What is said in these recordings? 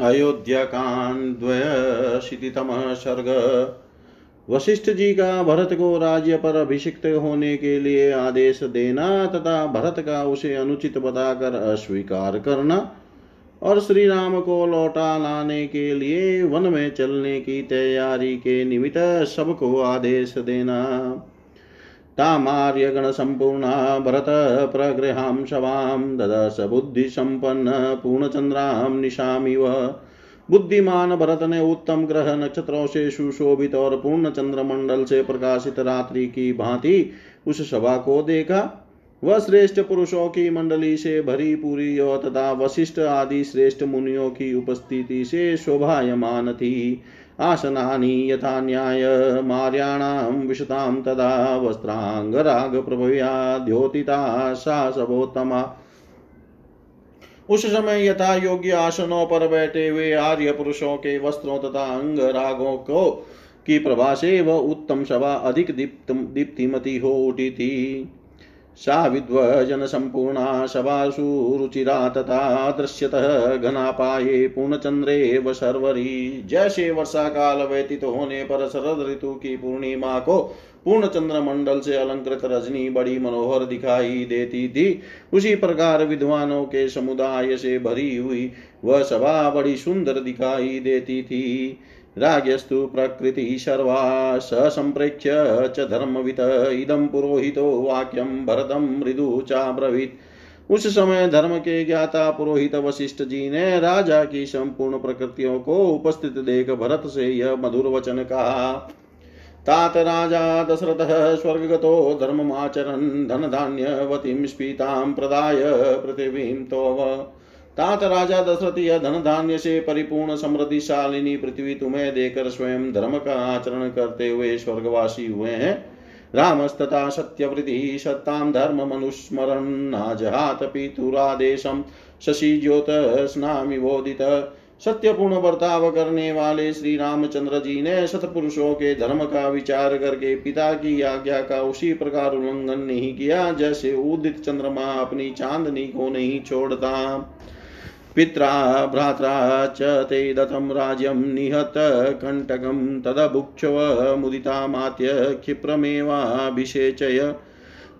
अयोध्याकाण्ड्वयशीतितमः सर्ग वशिष्ठ जी का भरत को राज्य पर अभिषिक्त होने के लिए आदेश देना तथा भरत का उसे अनुचित बताकर अस्वीकार करना और श्री राम को लौटा लाने के लिए वन में चलने की तैयारी के निमित्त सबको आदेश देना। तामार्यगणसम्पूर्णा भरत प्रगृहां शवां ददश बुद्धिसम्पन्न पूर्णचन्द्रां निशामिव। बुद्धिमान भरत ने उत्तम ग्रह नक्षत्रों से सुशोभित और पूर्ण चंद्रमंडल से प्रकाशित रात्रि की भांति उस सभा को देखा। वह श्रेष्ठ पुरुषों की मंडली से भरी पूरी तथा वशिष्ठ आदि श्रेष्ठ मुनियों की उपस्थिति से शोभायमान थी। आसनानि यथा न्याय मार्याणां विशतां तदा वस्त्राङ्गरागप्रभया द्योतिता सा सभोत्तमा उस समय यथा योग्य आसनों पर बैठे हुए आर्य पुरुषों के वस्त्रों तथा अंग रागों को की प्रभा से वह उत्तम सभा अधिक दीप्त दीप्तिमती हो उठी थी। सा विद्वजनसम्पूर्णा सभासु रुचिरा तथा दृश्यतः घनापाये पूर्णचंद्रे सर्वरी जैसे वर्षा काल व्यतीत होने पर शरद ऋतु की पूर्णिमा को पूर्ण चंद्र मंडल से अलंकृत रजनी बड़ी मनोहर दिखाई देती थी। उसी प्रकार विद्वानों के समुदाय से भरी हुई वह सभा बड़ी सुंदर दिखाई देती थी। राज्यस्तु प्रकृति सर्वा ससम्प्रेक्ष्य च धर्मवित। इदं पुरोहितो वाक्यं, भरतं मृदु चाब्रवीत्। उस समय धर्म के ज्ञाता पुरोहित वशिष्ठ जी ने राजा की संपूर्ण प्रकृतियों को उपस्थित देख भरत से यह मधुर वचन कहा, तात राजा दशरथः स्वर्गगतो धर्ममाचरन् धनधान्यवतीं स्फीतां प्रदाय पृथिवीं तोव। तात राजा दशरथ यह धन धान्य से परिपूर्ण समृद्धिशालिनी पृथ्वी तुम्हें देकर स्वयं धर्म का आचरण करते हुए स्वर्गवासी हुए हैं। रामस्तथा सत्यवृद्धि सत्तां धर्म मनुस्मरन्नाजहात पितुरादेशम शशि ज्योत स्नामिवोदित सत्यपूर्ण बर्ताव करने वाले श्री रामचंद्र जी ने सतपुरुषों के धर्म का विचार करके पिता की आज्ञा का उसी प्रकार उल्लंघन नहीं किया, जैसे उदित चंद्रमा अपनी चांदनी को नहीं छोड़ता। पित्रा भ्रात्रा च ते दत्तं राज्यं निहत कण्टकं तदभुक्षव मुदितामात्य क्षिप्रमेवाभिषेचय।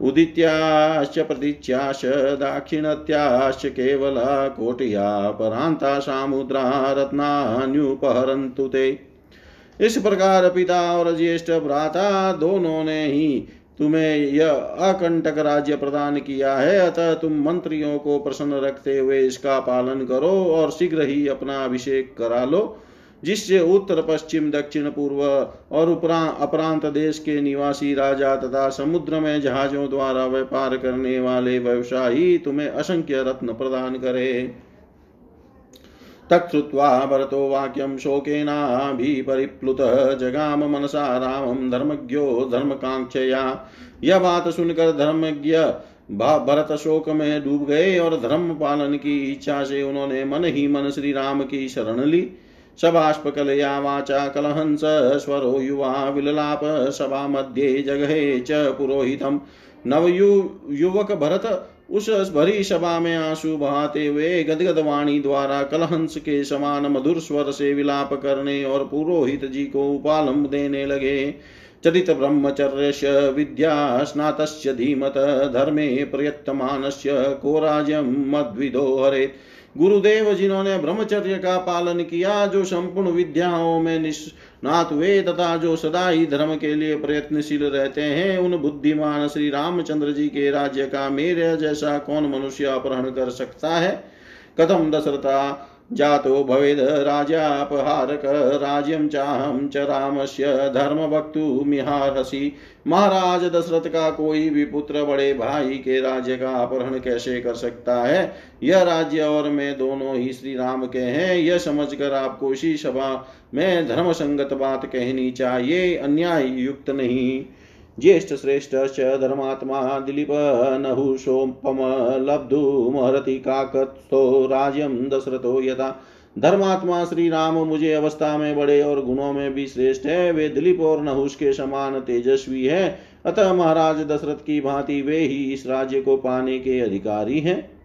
उदित्याश्च, प्रतीच्याश्च, दाक्षिणत्याश्च केवला कोटया परान्ता सामुद्रा रत्नान्युपहरन्तु ते। इस प्रकार पिता और ज्येष्ठ भ्राता दोनों ने ही तुम्हें यह अकंटक राज्य प्रदान किया है, अतः तुम मंत्रियों को प्रसन्न रखते हुए इसका पालन करो और शीघ्र ही अपना अभिषेक करा लो, जिससे उत्तर, पश्चिम, दक्षिण, पूर्व और अपरांत देश के निवासी राजा तथा समुद्र में जहाजों द्वारा व्यापार करने वाले व्यवसायी तुम्हें असंख्य रत्न प्रदान करे। तच्छ्रुत्वा भरतो वाक्यं शोकेनाभिपरिप्लुतः जगाम मनसा रामं धर्मज्ञो धर्मकांक्षया यह बात सुनकर धर्मज्ञ भरत शोक में डूब गए और धर्म पालन की इच्छा से उन्होंने मन ही मन श्री राम की शरण ली। सभाष्पकलया वाचा कलहंस स्वरो युवा विललाप। सभा मध्ये जगहे च पुरोहितम। नवयु युवक भरत उस भरी सभा में आँसू बहाते हुए गदगद वाणी द्वारा कलहंस के समान मधुर स्वर से विलाप करने और पुरोहित जी को उपालंब देने लगे। चरित ब्रह्मचर्य विद्या स्नात धीमत धर्मे प्रयत्तमानस्य को राज्यम मद्विदो हरे। गुरुदेव जिन्होंने ब्रह्मचर्य का पालन किया, जो संपूर्ण विद्याओं में निष्णात वे तथा जो सदा ही धर्म के लिए प्रयत्नशील रहते हैं, उन बुद्धिमान श्री रामचंद्र जी के राज्य का मेरे जैसा कौन मनुष्य अपहरण कर सकता है? कथम दशरथा जातो भवेद राजापहारक राज्यम चाहम च रामस्य धर्मभक्तुमिहार्हसि महाराज दशरथ का कोई भी पुत्र बड़े भाई के राज्य का अपहरण कैसे कर सकता है? यह राज्य और मैं दोनों ही श्री राम के हैं। यह समझकर आपको इसी सभा में धर्म संगत बात कहनी चाहिए। अन्याय युक्त नहीं। ज्येष्ठ श्रेष्ठ धर्मात्मा दिलीप नहुषोपम लब्धुमहरति काकत्स्थो राज्यम दशरथो यथा। धर्मात्मा श्री राम मुझे अवस्था में बड़े और गुणों में भी श्रेष्ठ है। वे दिलीप और नहुष के समान तेजस्वी है। अतः महाराज दशरथ की भांति वे ही इस राज्य को पाने के अधिकारी हैं।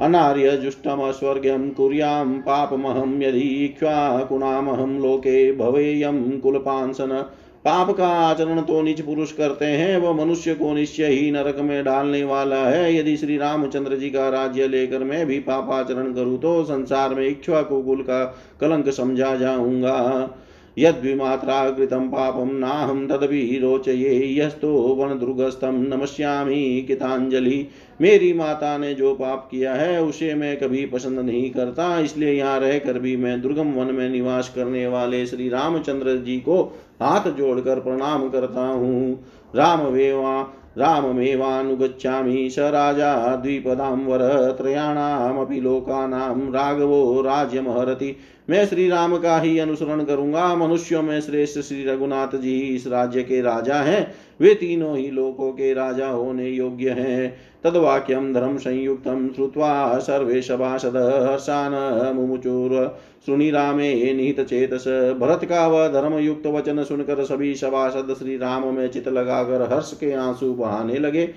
अनार्य जुष्टम स्वर्गम कुर्याम पापमहम यदि इक्ष्वाकुणामहम लोके भवेयम कुलपांसन। पाप का आचरण तो निज पुरुष करते हैं, वह मनुष्य को निश्चय ही नरक में डालने वाला है। यदि श्री रामचंद्र जी का राज्य लेकर मैं भी पाप आचरण करूँ तो संसार में इच्छा को कुल का कलंक समझा जाऊँगा। यद्विमात्राकृतं पापं नाहं तदपि रोचये यस्तो वनदुर्गस्थं नमस्यामि कितांजलि मेरी माता ने जो पाप किया है, उसे मैं कभी पसंद नहीं करता। इसलिए यहाँ रहकर भी मैं दुर्गम वन में निवास करने वाले श्री रामचंद्र जी को हाथ जोड़कर प्रणाम करता हूँ। राम वेवा राममेवानुगच्छामि स राजा द्विपदां वर त्रयाणामपि लोकानां राघवो राज्यमहरति। मैं श्री राम का ही अनुसरण करूँगा। मनुष्यों में श्रेष्ठ श्री रघुनाथ जी इस राज्य के राजा हैं। वे तीनों ही लोकों के राजा होने योग्य हैं। तद्वाक्यम धर्म संयुक्त श्रुवा सर्वे सभासद हर्षान मुमुचुर। सुनि रामे निहित चेतस। भरत का वह धर्म युक्त वचन सुनकर सभी सभासद श्री राम में चित लगाकर हर्ष के आँसू बहाने लगे।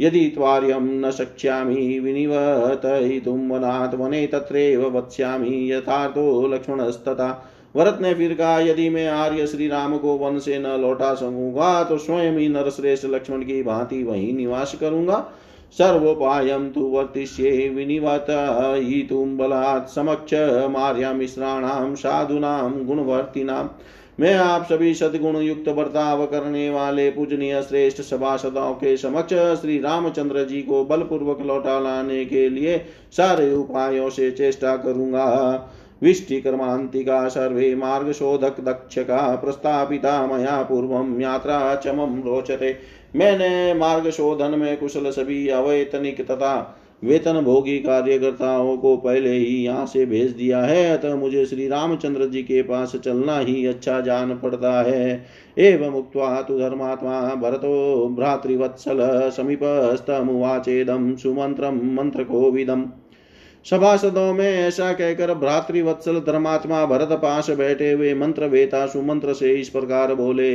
यदि त्वार्यं न शक्ष्यामि विनिवर्तयितुं वनात् वने तत्रैव वत्स्यामि यथार्थो लक्ष्मणस्तथा। भरत ने फिर कहा, यदि मैं आर्य श्री राम को वन से न लौटा सकूँगा तो स्वयं ही नरश्रेष्ठ लक्ष्मण की भांति वहीं निवास करूँगा। सर्वोपायं तु वर्तिष्ये विनिवतयितुं बलात् समक्ष मार्यामिश्राणां साधूनां गुणवर्तिनां। मैं आप सभी सदगुण युक्त बर्ताव करने वाले पूजनीय श्रेष्ठ सभासदों के समक्ष श्री रामचंद्र जी को बलपूर्वक लौटा लाने के लिए सारे उपायों से चेष्टा करूँगा। विष्टिकर्मांतिका सर्वे मार्ग शोधक दक्ष का प्रस्तापिता मया पूर्व यात्रा चमम रोचते। मैंने मार्ग शोधन में कुशल सभी अवैतनिक तथा वेतन भोगी कार्यकर्ताओं को पहले ही यहाँ से भेज दिया है, अतः मुझे श्री रामचंद्र जी के पास चलना ही अच्छा जान पड़ता है। एवं उक्त्वा तु धर्मात्मा भरतो भ्रातृवत्सल समीपस्तमुवाचेदम सुमंत्रम मंत्र कोविदम सभासदों में ऐसा कहकर भ्रातृवत्सल धर्मात्मा भरत पास बैठे हुए मंत्र वेता सुमंत्र से इस प्रकार बोले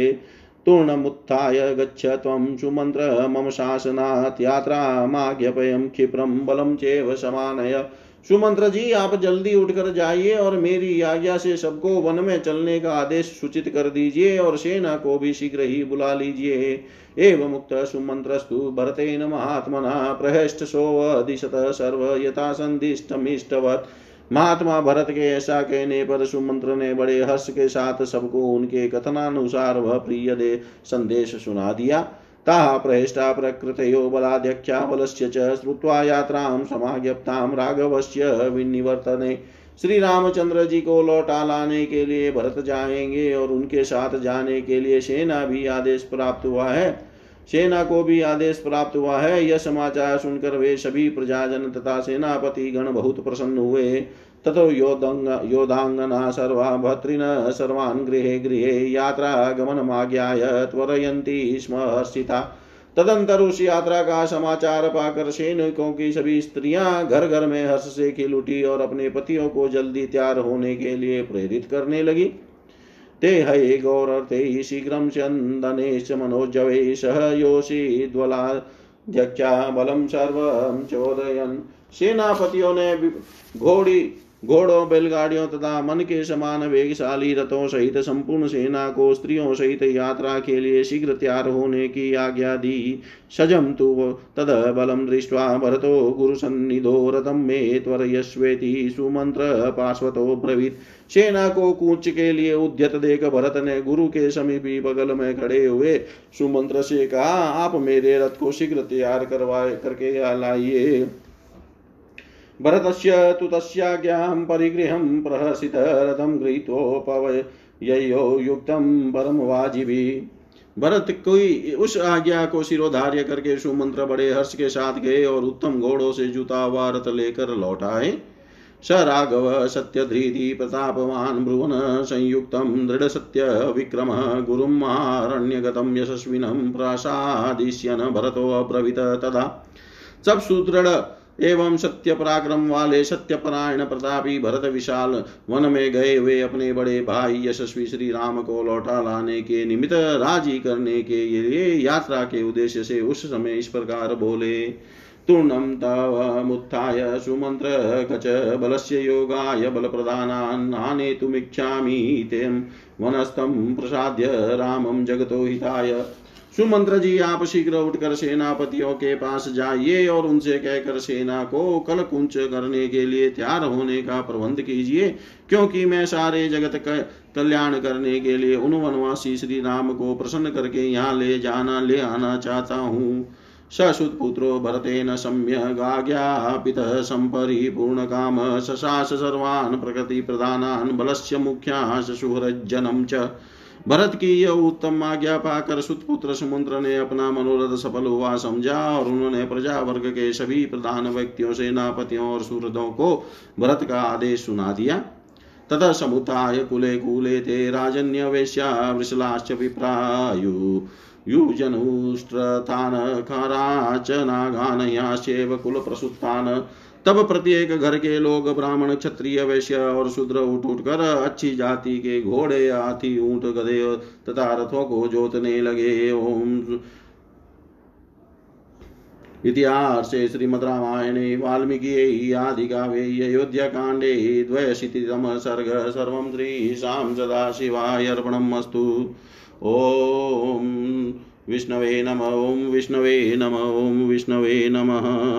तूर्णमुत्थाय गच्छ त्वं सुमन्त्र मम शासनात् यात्रामाज्ञपयं क्षिप्रं बलं चेव समानय। सुमंत्र जी आप जल्दी उठकर जाइए और मेरी आज्ञा से सबको वन में चलने का आदेश सूचित कर दीजिए और सेना को भी शीघ्र ही बुला लीजिए। एवं मुक्त सुमंत्रस्तु भरतेन महात्मना, प्रहष्ट सोऽधिशत सर्व यथा संदिष्टमिष्टवत् महात्मा भरत के ऐसा कहने पर सुमंत्र ने बड़े हर्ष के साथ सबको उनके कथनानुसार वह प्रिय दे संदेश सुना दिया। ताः प्रहेष्टा प्रकृतयो बलाध्यक्षा बलस्य च श्रुत्वा यात्रां समाज्ञप्तां राघवस्य विनिवर्तने। श्री रामचंद्र जी को लौटा लाने के लिए भरत जाएँगे और उनके साथ जाने के लिए सेना भी आदेश प्राप्त हुआ है। सेना को भी आदेश प्राप्त हुआ है। यह समाचार सुनकर वे सभी प्रजाजन तथा सेनापति गण बहुत प्रसन्न हुए। ततो योधांगना सर्वा भत्रिन सर्वान् गृहे गृहे यात्रा गमनमाज्ञाय त्वरयन्ती स्म हर्षिता। तदंतर उस यात्रा का समाचार पाकर सैनिकों की सभी स्त्रियाँ घर घर में हर्ष से खिल उठी और अपने पतियों को जल्दी तैयार होने के लिए प्रेरित करने लगी। ते हये गौरर्थे शीघ्र चंदने मनोजवे सह योषिद्वलाध्यक्षा बलं सर्वं चोदयन्। सेनापतियों ने घोड़ी घोड़ों, बैलगाड़ियों तथा मन के समान वेगशाली रथों सहित संपूर्ण सेना को स्त्रियों सहित यात्रा के लिए शीघ्र तैयार होने की आज्ञा दी। सजम तु तद बलम दृष्ट्वा, भरतो गुरुसन्निधो रथम मे त्वरयस्वेति सुमंत्र पार्श्वतो ब्रवीत। सेना को कूच के लिए उद्यत देख, भरत ने गुरु के समीपी बगल में खड़े हुए सुमंत्र से कहा, आप मेरे रथ को शीघ्र तैयार करवाए, करके लाइए। भरतस्य तु तस्याज्ञां परिगृहं प्रहसित रथं गृहीतोपवययो युक्तं परम वाजिभी भरत कोई उस आज्ञा को शिरोधार्य करके सुमंत्र बड़े हर्ष के साथ गए और उत्तम घोड़ों से जुता रथ लेकर लौट आए। स राघव सत्य सत्यधृति, प्रतापवान्, भ्रुवन, संयुक्त, दृढ़ संयुक्तं दृढसत्यविक्रमः गुरुं, महारण्यगतं, यशस्विनं प्रसादिष्यन् भरतो अब्रवीत तदा। सब सुदृढ़ एवं सत्य पराक्रम वाले सत्यपरायण प्रतापी भरत विशाल वन में गए हुए अपने बड़े भाई यशस्वी श्री राम को लौटा लाने के निमित्त राज़ी करने के लिए यात्रा के उद्देश्य से उस समय इस प्रकार बोले तूर्णं तवमुत्थाय गच बलस्य योगाय बलप्रदानान् आनेतुमिच्छामि तें वनस्थं प्रसाद्य रामं जगतो हिताय। सुमंत्र जी, आप शीघ्र उठकर सेनापतियों के पास जाइए और उनसे कहकर सेना को कल कुंच करने के लिए तैयार होने का प्रबंध कीजिए, क्योंकि मैं सारे जगत कल्याण करने के लिए उन वनवासी श्री राम को प्रसन्न करके यहाँ ले जाना, ले आना चाहता हूँ। सशुत पुत्रो भरते न सम्य ससुत्पुत्रो भरतेन सम्यगाज्ञापितः सम्परिपूर्णकाम सशास सर्वान् प्रकृतिप्रधानान् बलस्य मुख्याः सुहृज्जनं च। भरत की यह उत्तम आज्ञा पाकर सुतपुत्र समुद्र ने अपना मनोरथ सफल हुआ समझा और उन्होंने प्रजा वर्ग के सभी प्रधान व्यक्तियों, सेनापतियों और सूरदों को भरत का आदेश सुना दिया। तथा समुताय कुले कुले ते राजन्य वेश्या वृषलाश्च विप्रायु। युजनुष्ट्रतान खराच नागानयाश्चैव कुलप्रसुत्तान् तब प्रत्येक घर के लोग ब्राह्मण, क्षत्रिय, वैश्य और शूद्र उठ उठ कर अच्छी जाति के घोड़े, हाथी, ऊँट, गधे तथा रथों को जोतने लगे। ओम। इतिहासे श्रीमद्रामायणे वाल्मीकि, आदिकाव्ये अयोध्याकाण्डे द्वयशीतितमः सर्ग सर्वं श्रीशां सदाशिवाय अर्पणम् अस्तु ॐ विष्णवे नम। ॐ विष्णवे नम। ॐ विष्णवे नमः।